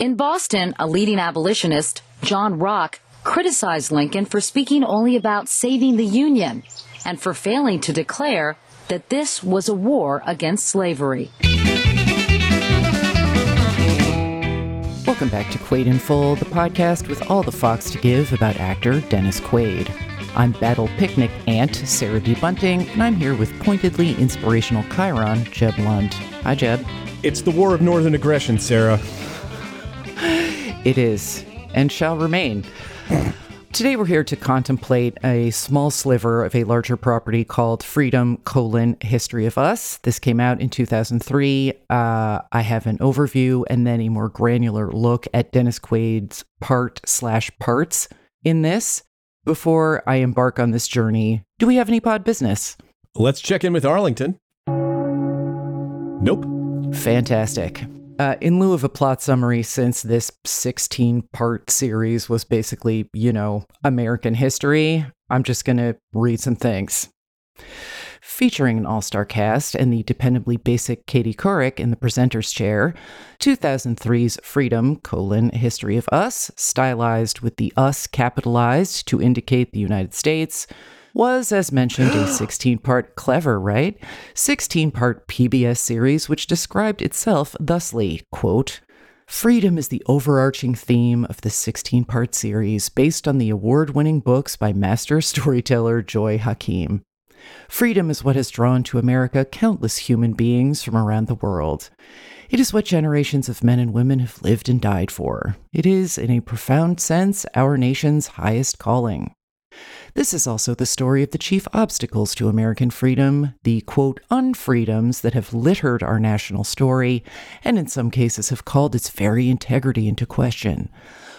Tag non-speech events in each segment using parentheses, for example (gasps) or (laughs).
In Boston, a leading abolitionist, John Rock, criticized Lincoln for speaking only about saving the Union and for failing to declare that this was a war against slavery. Welcome back to Quaid in Full, the podcast with all the fox to give about actor Dennis Quaid. I'm Battle Picnic Aunt Sarah D. Bunting, and I'm here with pointedly inspirational Chiron, Jeb Lund. Hi, Jeb. It's the war of northern aggression, Sarah. It is, and shall remain. Today we're here to contemplate a small sliver of a larger property called Freedom: colon, History of Us. This came out in 2003. Uh, I have an overview and then a more granular look at Dennis Quaid's part slash parts in this. Before I embark on this journey, do we have any pod business? Let's check in with Arlington. Nope. Fantastic. Uh, in lieu of a plot summary, since this 16 part series was basically, you know, American history, I'm just going to read some things. Featuring an all star cast and the dependably basic Katie Couric in the presenter's chair, 2003's Freedom, colon, History of Us, stylized with the us capitalized to indicate the United States, was, as mentioned, a (gasps) 16 part clever, right? 16 part PBS series which described itself thusly quote, Freedom is the overarching theme of the 16 part series based on the award winning books by master (laughs) storyteller Joy Hakim. Freedom is what has drawn to America countless human beings from around the world. It is what generations of men and women have lived and died for. It is, in a profound sense, our nation's highest calling. This is also the story of the chief obstacles to American freedom, the quote, unfreedoms that have littered our national story, and in some cases have called its very integrity into question.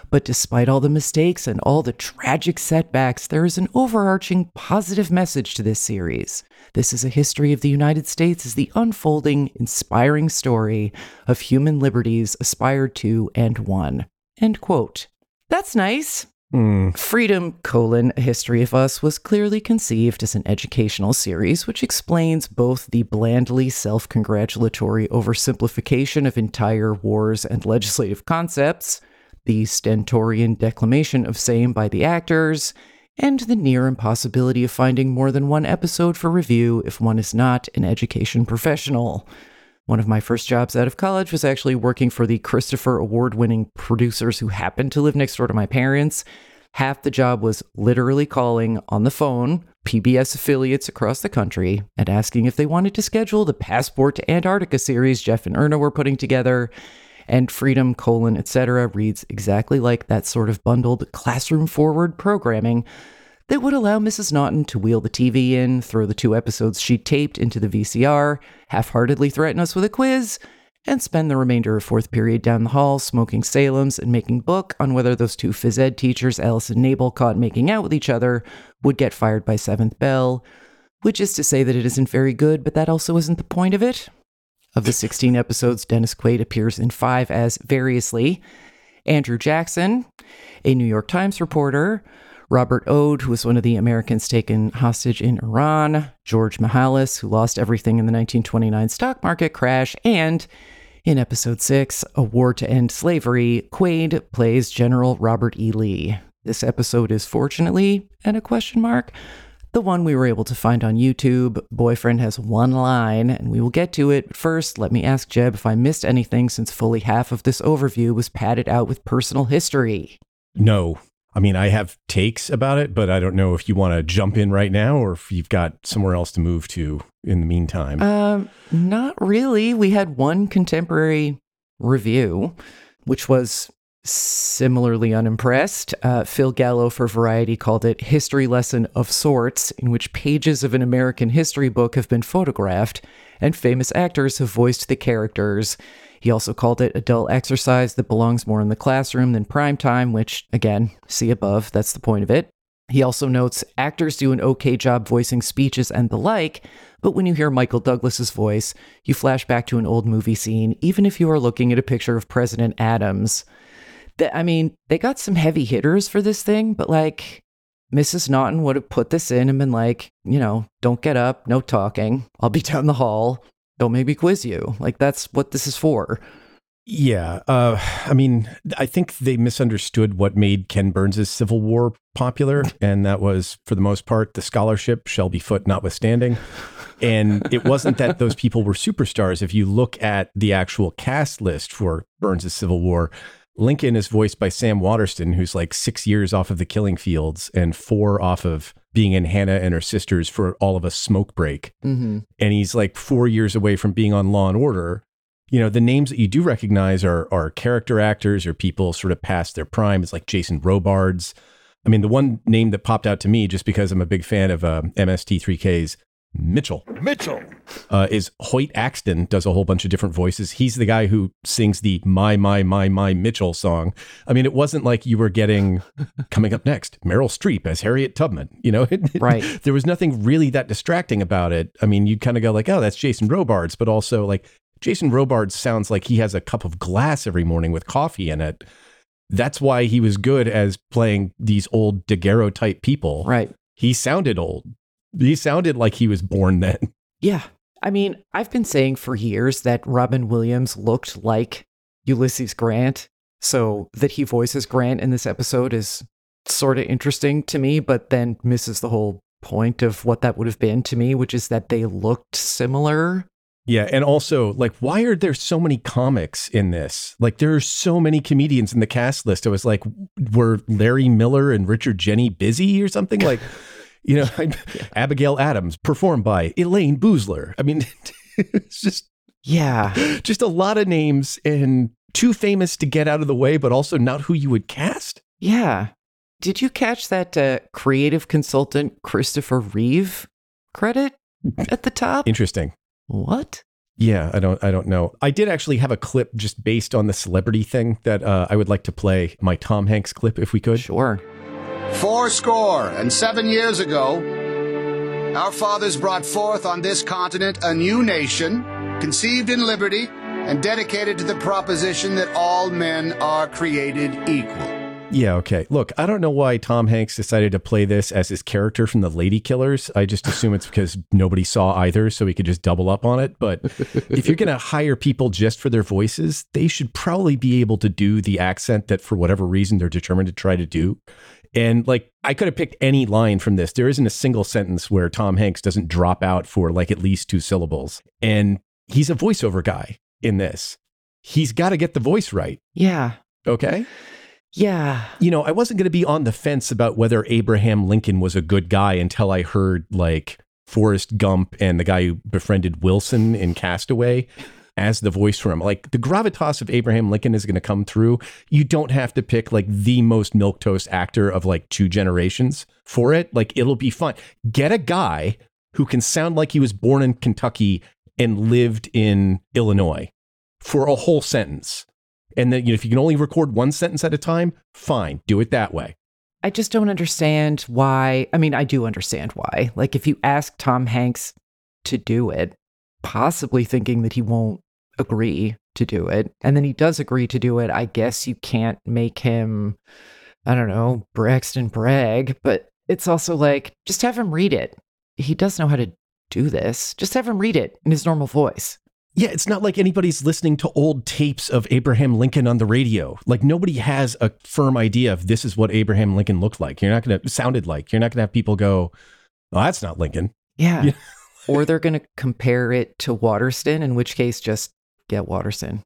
But despite all the mistakes and all the tragic setbacks, there is an overarching positive message to this series. This is a history of the United States as the unfolding, inspiring story of human liberties aspired to and won. End quote. That's nice. Hmm. Freedom, colon, A History of Us was clearly conceived as an educational series which explains both the blandly self congratulatory oversimplification of entire wars and legislative concepts, the stentorian declamation of same by the actors, and the near impossibility of finding more than one episode for review if one is not an education professional. One of my first jobs out of college was actually working for the Christopher Award winning producers who happened to live next door to my parents. Half the job was literally calling on the phone PBS affiliates across the country and asking if they wanted to schedule the Passport to Antarctica series Jeff and Erna were putting together. And Freedom, colon, etc. reads exactly like that sort of bundled classroom forward programming that would allow Mrs. Naughton to wheel the TV in, throw the two episodes she taped into the VCR, half heartedly threaten us with a quiz, and spend the remainder of fourth period down the hall smoking Salem's and making book on whether those two phys ed teachers, Alice and Nabel, caught making out with each other would get fired by seventh bell, which is to say that it isn't very good, but that also isn't the point of it. Of the 16 episodes, Dennis Quaid appears in five as variously Andrew Jackson, a New York Times reporter, Robert Ode, who was one of the Americans taken hostage in Iran, George Mihalis, who lost everything in the 1929 stock market crash, and in episode 6, A War to End Slavery, Quaid plays General Robert E. Lee. This episode is fortunately, and a question mark, the one we were able to find on YouTube. Boyfriend has one line, and we will get to it. First, let me ask Jeb if I missed anything since fully half of this overview was padded out with personal history. No. I mean, I have takes about it, but I don't know if you want to jump in right now or if you've got somewhere else to move to in the meantime. Um, not really. We had one contemporary review, which was similarly unimpressed. Uh, Phil Gallo for Variety called it history lesson of sorts, in which pages of an American history book have been photographed and famous actors have voiced the characters. He also called it a dull exercise that belongs more in the classroom than prime time, which, again, see above, that's the point of it. He also notes actors do an okay job voicing speeches and the like, but when you hear Michael Douglas's voice, you flash back to an old movie scene, even if you are looking at a picture of President Adams. That I mean, they got some heavy hitters for this thing, but like Mrs. Naughton would have put this in and been like, you know, don't get up, no talking. I'll be down the hall. Don't maybe quiz you. Like that's what this is for. Yeah. Uh, I mean, I think they misunderstood what made Ken Burns' Civil War popular. And that was, for the most part, the scholarship, Shelby Foote notwithstanding. And it wasn't that those people were superstars. If you look at the actual cast list for Burns' Civil War, Lincoln is voiced by Sam Waterston, who's like six years off of the killing fields and four off of being in Hannah and her sisters for all of a smoke break. Mm-hmm. And he's like four years away from being on Law and Order. You know, the names that you do recognize are are character actors or people sort of past their prime. It's like Jason Robards. I mean, the one name that popped out to me, just because I'm a big fan of uh, MST3K's Mitchell. Mitchell. Uh, is Hoyt Axton does a whole bunch of different voices. He's the guy who sings the My My My My Mitchell song. I mean, it wasn't like you were getting (laughs) coming up next Meryl Streep as Harriet Tubman. You know, (laughs) Right. there was nothing really that distracting about it. I mean, you'd kind of go like, oh, that's Jason Robards, but also like Jason Robards sounds like he has a cup of glass every morning with coffee in it. That's why he was good as playing these old daguerreotype people. Right. He sounded old. He sounded like he was born then. Yeah. I mean, I've been saying for years that Robin Williams looked like Ulysses Grant. So that he voices Grant in this episode is sort of interesting to me, but then misses the whole point of what that would have been to me, which is that they looked similar. Yeah, and also like why are there so many comics in this? Like there are so many comedians in the cast list. It was like were Larry Miller and Richard Jeni busy or something like you know, (laughs) Abigail Adams performed by Elayne Boosler. I mean, (laughs) it's just Yeah. just a lot of names and too famous to get out of the way, but also not who you would cast. Yeah. Did you catch that uh, creative consultant Christopher Reeve credit at the top? Interesting. What? Yeah, I don't I don't know. I did actually have a clip just based on the celebrity thing that uh, I would like to play my Tom Hanks clip if we could. Sure. Four score and seven years ago, our fathers brought forth on this continent a new nation, conceived in liberty and dedicated to the proposition that all men are created equal. Yeah, okay. Look, I don't know why Tom Hanks decided to play this as his character from the Ladykillers. I just assume it's because nobody saw either, so he could just double up on it. But if you're going to hire people just for their voices, they should probably be able to do the accent that, for whatever reason, they're determined to try to do. And like, I could have picked any line from this. There isn't a single sentence where Tom Hanks doesn't drop out for like at least two syllables. And he's a voiceover guy in this. He's got to get the voice right. Yeah. Okay. Yeah. you know, I wasn't going to be on the fence about whether Abraham Lincoln was a good guy until I heard like Forrest Gump and the guy who befriended Wilson in Castaway as the voice for him. Like the gravitas of Abraham Lincoln is going to come through. You don't have to pick like the most milquetoast actor of like two generations for it. Like it'll be fun. Get a guy who can sound like he was born in Kentucky and lived in Illinois for a whole sentence. And then, you know, if you can only record one sentence at a time, fine, do it that way. I just don't understand why. I mean, I do understand why. Like, if you ask Tom Hanks to do it, possibly thinking that he won't agree to do it, and then he does agree to do it, I guess you can't make him, I don't know, Braxton Bragg, but it's also like, just have him read it. He does know how to do this. Just have him read it in his normal voice. Yeah, it's not like anybody's listening to old tapes of Abraham Lincoln on the radio. Like nobody has a firm idea of this is what Abraham Lincoln looked like. You're not going to sounded like. You're not going to have people go, "Oh, that's not Lincoln." Yeah. Yeah. (laughs) or they're going to compare it to Waterston, in which case, just get Waterston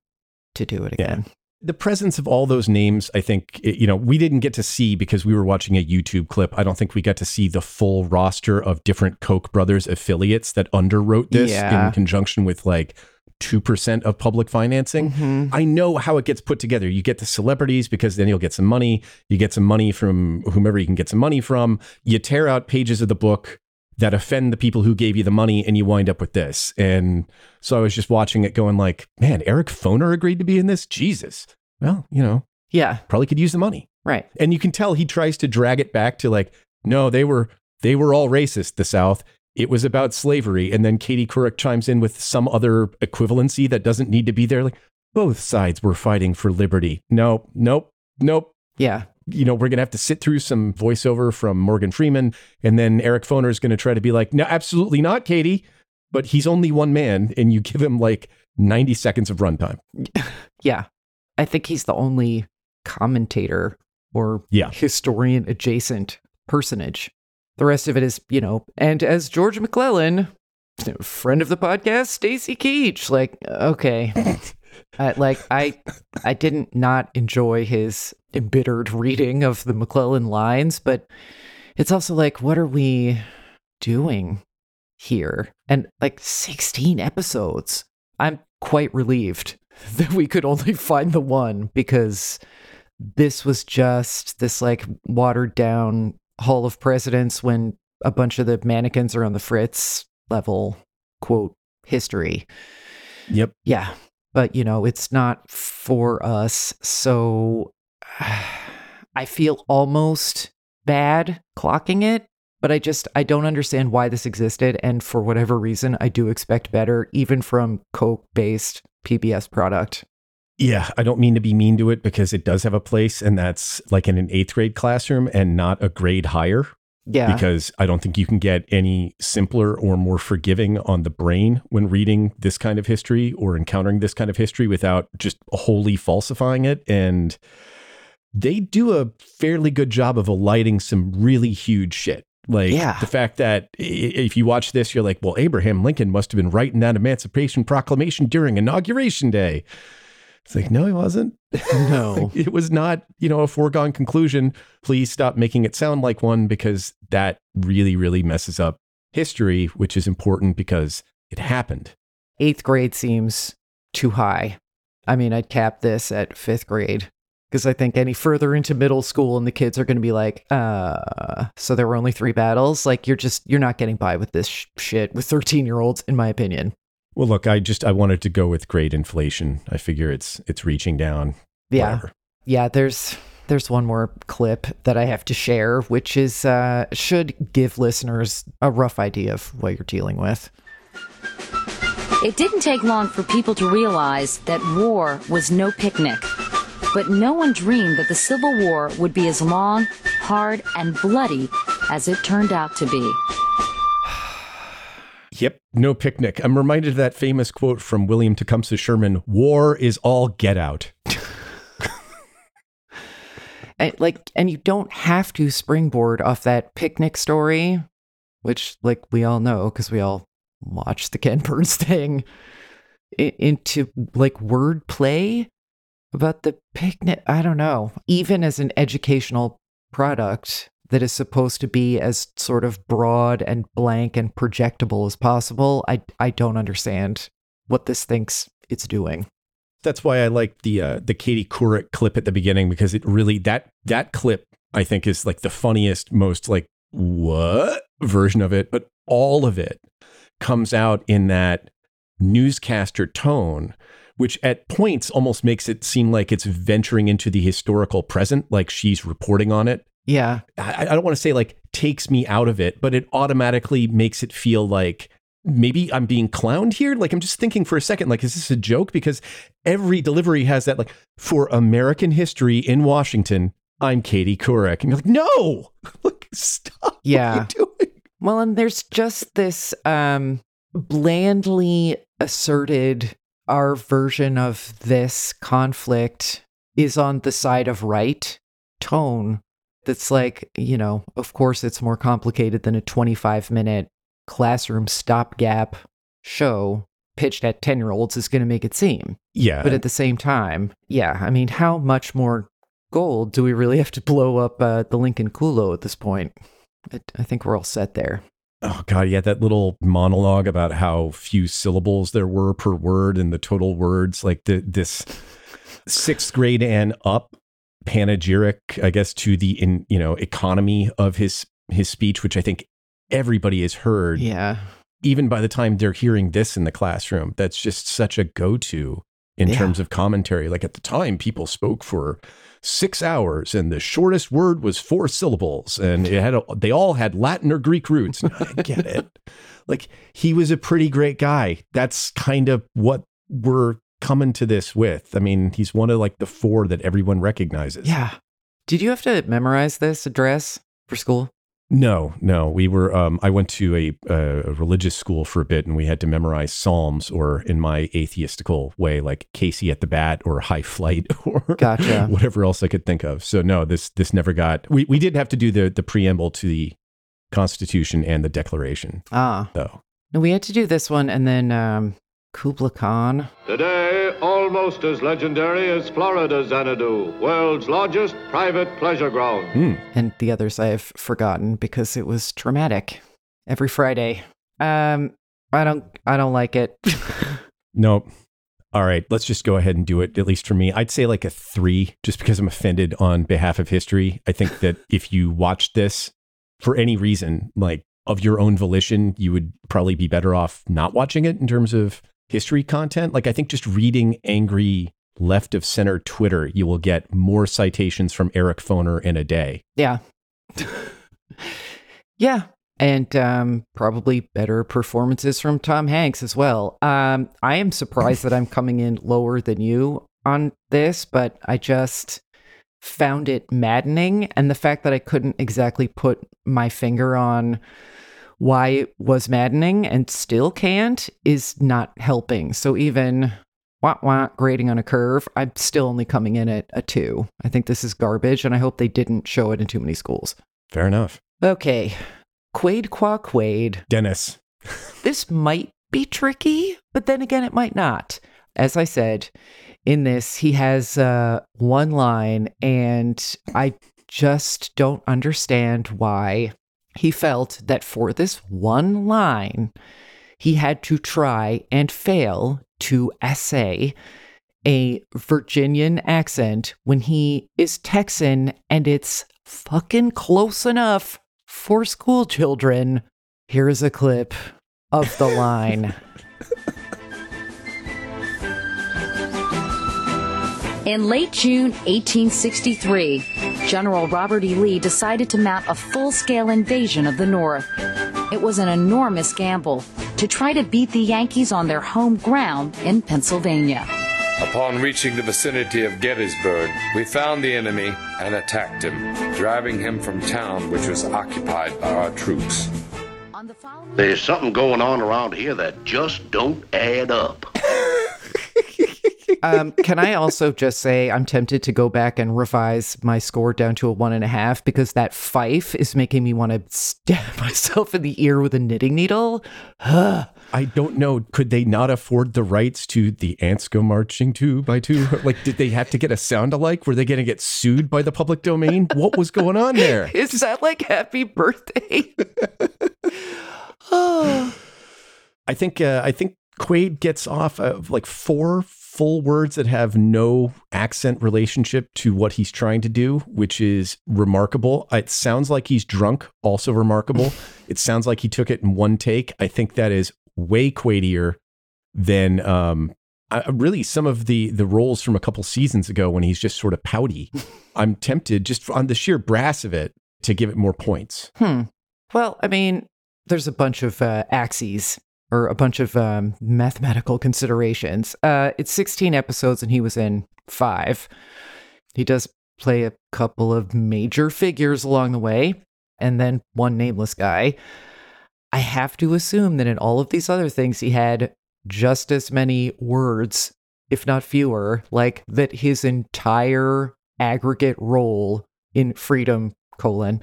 to do it Yeah. again. the presence of all those names, I think, you know, we didn't get to see because we were watching a YouTube clip. I don't think we got to see the full roster of different Koch brothers affiliates that underwrote this Yeah. in conjunction with like 2% of public financing. Mhm. I know how it gets put together. You get the celebrities because then you'll get some money. You get some money from whomever you can get some money from. You tear out pages of the book that offend the people who gave you the money and you wind up with this. And so I was just watching it going like, man, Eric Foner agreed to be in this? Jesus. Well, you know, Yeah. probably could use the money. Right. And you can tell he tries to drag it back to like, no, they were they were all racist, the South. It was about slavery. And then Katie Couric chimes in with some other equivalency that doesn't need to be there. Like, both sides were fighting for liberty. No, nope, nope. Yeah. You know, we're going to have to sit through some voiceover from Morgan Freeman. And then Eric Foner is going to try to be like, no, absolutely not, Katie. But he's only one man. And you give him like 90 seconds of runtime. (laughs) Yeah. I think he's the only commentator or Yeah. historian adjacent personage. The rest of it is, you know, and as George McClellan, friend of the podcast, Stacy Keach, like, okay. (laughs) I, like I I didn't not enjoy his embittered reading of the McClellan lines, but it's also like, what are we doing here? And like 16 episodes. I'm quite relieved (laughs) that we could only find the one because this was just this like watered down Hall of Presidents when a bunch of the mannequins are on the Fritz level quote history. Yep. Yeah. But, you know, it's not for us. So (sighs) I feel almost bad clocking it, but I just, I don't understand why this existed. And for whatever reason, I do expect better, even from Koch based PBS product. Yeah, I don't mean to be mean to it because it does have a place, and that's like in an eighth grade classroom and not a grade higher. Yeah. Because I don't think you can get any simpler or more forgiving on the brain when reading this kind of history or encountering this kind of history without just wholly falsifying it. And they do a fairly good job of alighting some really huge shit. Like Yeah. the fact that if you watch this, you're like, well, Abraham Lincoln must have been writing that Emancipation Proclamation during Inauguration Day. It's like, no, he wasn't. (laughs) No. it was not, you know, a foregone conclusion. Please stop making it sound like one because that really, really messes up history, which is important because it happened. Eighth grade seems too high. I mean, I'd cap this at fifth grade because I think any further into middle school and the kids are going to be like, uh, so there were only three battles. Like, you're just, you're not getting by with this sh- shit with 13 year olds, in my opinion. Well, look, I just I wanted to go with grade inflation. I figure it's it's reaching down. Yeah. Whatever. Yeah, there's there's one more clip that I have to share, which is uh, should give listeners a rough idea of what you're dealing with. It didn't take long for people to realize that war was no picnic. But no one dreamed that the Civil War would be as long, hard, and bloody as it turned out to be. (sighs) Yep, no picnic. I'm reminded of that famous quote from William Tecumseh Sherman: "War is all get out." (laughs) And, like, and you don't have to springboard off that picnic story, which, like, we all know because we all watched the (laughs) Ken Burns thing, into like wordplay about the picnic. I don't know. Even as an educational product that is supposed to be as sort of broad and blank and projectable as possible, I I don't understand what this thinks it's doing. That's why I like the uh, the Katie Couric clip at the beginning because it really that that clip I think is like the funniest, most like what version of it, but all of it comes out in that newscaster tone, which at points almost makes it seem like it's venturing into the historical present, like she's reporting on it. Yeah. I, I don't want to say like takes me out of it, but it automatically makes it feel like maybe I'm being clowned here. Like I'm just thinking for a second, like, is this a joke? Because every delivery has that, like, for American history in Washington, I'm Katie Couric. And you're like, no, (laughs) like, stop. Yeah. What are you doing? Well, and there's just this um blandly asserted our version of this conflict is on the side of right tone that's like, you know, of course it's more complicated than a 25 minute classroom stopgap show pitched at 10 year olds is going to make it seem. Yeah. But at the same time, yeah, I mean, how much more gold do we really have to blow up uh, the Lincoln Kulo at this point? I, I think we're all set there. Oh god, yeah, that little monologue about how few syllables there were per word and the total words, like the this sixth grade and up panegyric, I guess, to the in you know economy of his his speech, which I think everybody has heard, Yeah. even by the time they're hearing this in the classroom. That's just such a go to in Yeah. terms of commentary. Like at the time, people spoke for six hours, and the shortest word was four syllables, and it had a, they all had Latin or Greek roots. I get (laughs) it. Like he was a pretty great guy. That's kind of what we're coming to this with. I mean, he's one of like the four that everyone recognizes. Yeah. Did you have to memorize this address for school? No, no. We were. Um, I went to a, a religious school for a bit, and we had to memorize psalms, or in my atheistical way, like Casey at the Bat, or High Flight, (laughs) or Gotcha. whatever else I could think of. So no, this this never got. We we did have to do the the preamble to the Constitution and the Declaration, Ah, though. no, we had to do this one, and then um, Kubla Khan. Today, almost as legendary as Florida's Xanadu, world's largest private pleasure ground. Hmm. and the others I've forgotten because it was traumatic. Every Friday. Um, I don't, I don't like it. (laughs) Nope. All right, let's just go ahead and do it. At least for me, I'd say like a three, just because I'm offended on behalf of history. I think (laughs) that if you watched this for any reason, like of your own volition, you would probably be better off not watching it in terms of history content. Like I think just reading angry left of center Twitter, you will get more citations from Eric Foner in a day. yeah, (laughs) yeah, and um, probably better performances from Tom Hanks as well. Um, I am surprised that I'm coming in lower than you on this, but I just found it maddening, and the fact that I couldn't exactly put my finger on why it was maddening and still can't is not helping. So even wah wah grading on a curve, I'm still only coming in at a two. I think this is garbage, and I hope they didn't show it in too many schools. Fair enough. Okay, Quaid Qua Quaid. Dennis. (laughs) This might be tricky, but then again, it might not. As I said, in this, he has uh, one line, and I just don't understand why he felt that for this one line, he had to try and fail to essay a Virginian accent when he is Texan and it's fucking close enough for school children. Here is a clip of the line. (laughs) In late June 1863, General Robert E. Lee decided to mount a full scale invasion of the North. It was an enormous gamble to try to beat the Yankees on their home ground in Pennsylvania. Upon reaching the vicinity of Gettysburg, we found the enemy and attacked him, driving him from town which was occupied by our troops. On the following There's something going on around here that just don't add up. Um, can I also just say I'm tempted to go back and revise my score down to a one and a half because that fife is making me want to stab (laughs) myself in the ear with a knitting needle. I don't know. Could they not afford the rights to the ants go marching two by two? (laughs) Like, did they have to get a sound alike? Were they going to get sued by the public domain? What was going on there? (laughs) Is that like happy birthday? oh. I think uh, I think Quaid gets off of like four full words that have no accent relationship to what he's trying to do, which is remarkable. It sounds like he's drunk, also remarkable. (laughs) it sounds like he took it in one take. I think that is way Quaidier than um, uh, really some of the the roles from a couple seasons ago when he's just sort of pouty. (laughs) I'm tempted just on the sheer brass of it to give it more points. Hmm. Well, I mean, there's a bunch of uh, axes or a bunch of um, mathematical considerations. Uh, it's 16 episodes, and he was in five. He does play a couple of major figures along the way, and then one nameless guy. I have to assume that in all of these other things, he had just as many words, if not fewer, like that his entire aggregate role in Freedom, colon,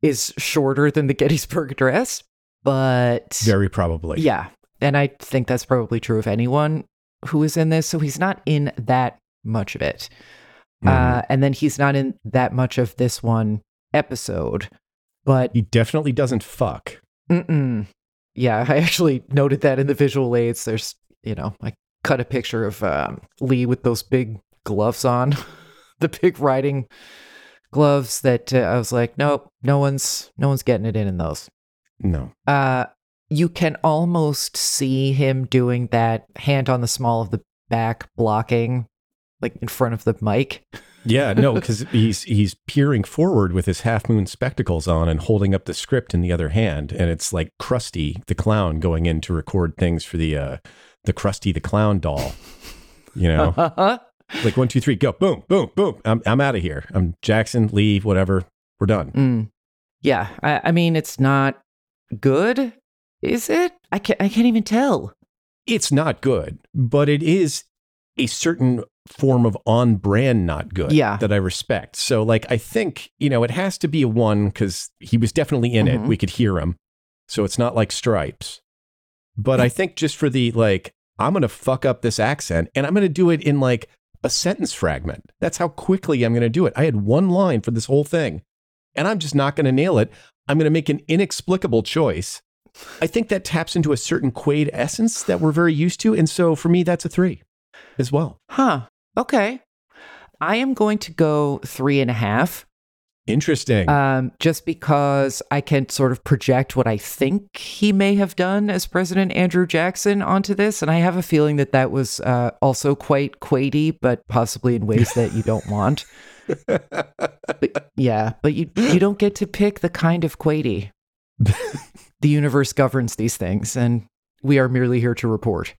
is shorter than the Gettysburg Address. But Very probably. yeah, and I think that's probably true of anyone who is in this. So he's not in that much of it. Uh, and then he's not in that much of this one episode. But He definitely doesn't fuck. Mm-mm. Yeah, I actually noted that in the visual aids. There's, you know, I cut a picture of um, Lee with those big gloves on, (laughs) the big riding gloves. That uh, I was like, nope, no one's, no one's getting it in in those. No. Uh, you can almost see him doing that hand on the small of the back blocking, like in front of the mic. Yeah, (laughs) no, because he's he's peering forward with his half moon spectacles on and holding up the script in the other hand, and it's like Krusty the clown going in to record things for the uh the Krusty the clown doll. You know, (laughs) like one, two, three, go, boom, boom, boom. I'm I'm out of here. I'm Jackson, Leave. whatever. We're done. Mm. Yeah, I, I mean, it's not good, is it? I can't, I can't even tell. It's not good, but it is a certain form of on brand not good Yeah. that I respect. So, like, I think, you know, it has to be a one because he was definitely in it. Mhm. We could hear him. So it's not like Stripes. But I think just for the, like, I'm going to fuck up this accent and I'm going to do it in like a sentence fragment. That's how quickly I'm going to do it. I had one line for this whole thing and I'm just not going to nail it. I'm going to make an inexplicable choice. I think that taps into a certain Quaid essence that we're very used to. And so for me, that's a three as well. Huh. Okay. I am going to go three and a half. Interesting. Um, just because I can sort of project what I think he may have done as President Andrew Jackson onto this, and I have a feeling that that was uh, also quite Quaidy, but possibly in ways that you don't want. (laughs) (laughs) But, yeah, but you you don't get to pick the kind of Quaidy. (laughs) the universe governs these things, and we are merely here to report.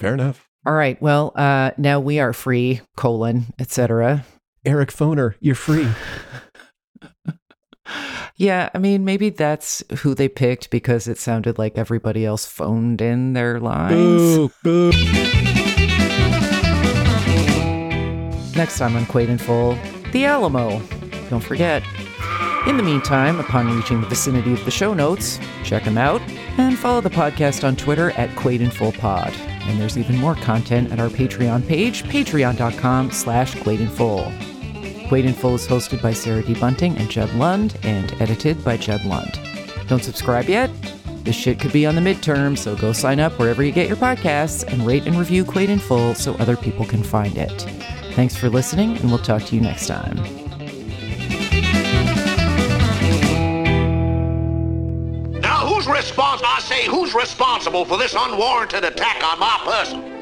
Fair enough. All right. Well, uh, now we are free. Colon, etc. Eric Foner, you're free. (laughs) Yeah, I mean, maybe that's who they picked because it sounded like everybody else phoned in their lines. boo. Next time on Quaid in Full, the Alamo. Don't forget. In the meantime, upon reaching the vicinity of the show notes, check them out and follow the podcast on Twitter at Quaid in Full Pod. And there's even more content at our Patreon page, patreon.com slash Quaid in Full. Quaid in Full is hosted by Sarah D. Bunting and Jeb Lund and edited by Jeb Lund. Don't subscribe yet? This shit could be on the midterm, so go sign up wherever you get your podcasts and rate and review Quaid in Full so other people can find it. Thanks for listening, and we'll talk to you next time. Now, who's responsible? I say, who's responsible for this unwarranted attack on my person?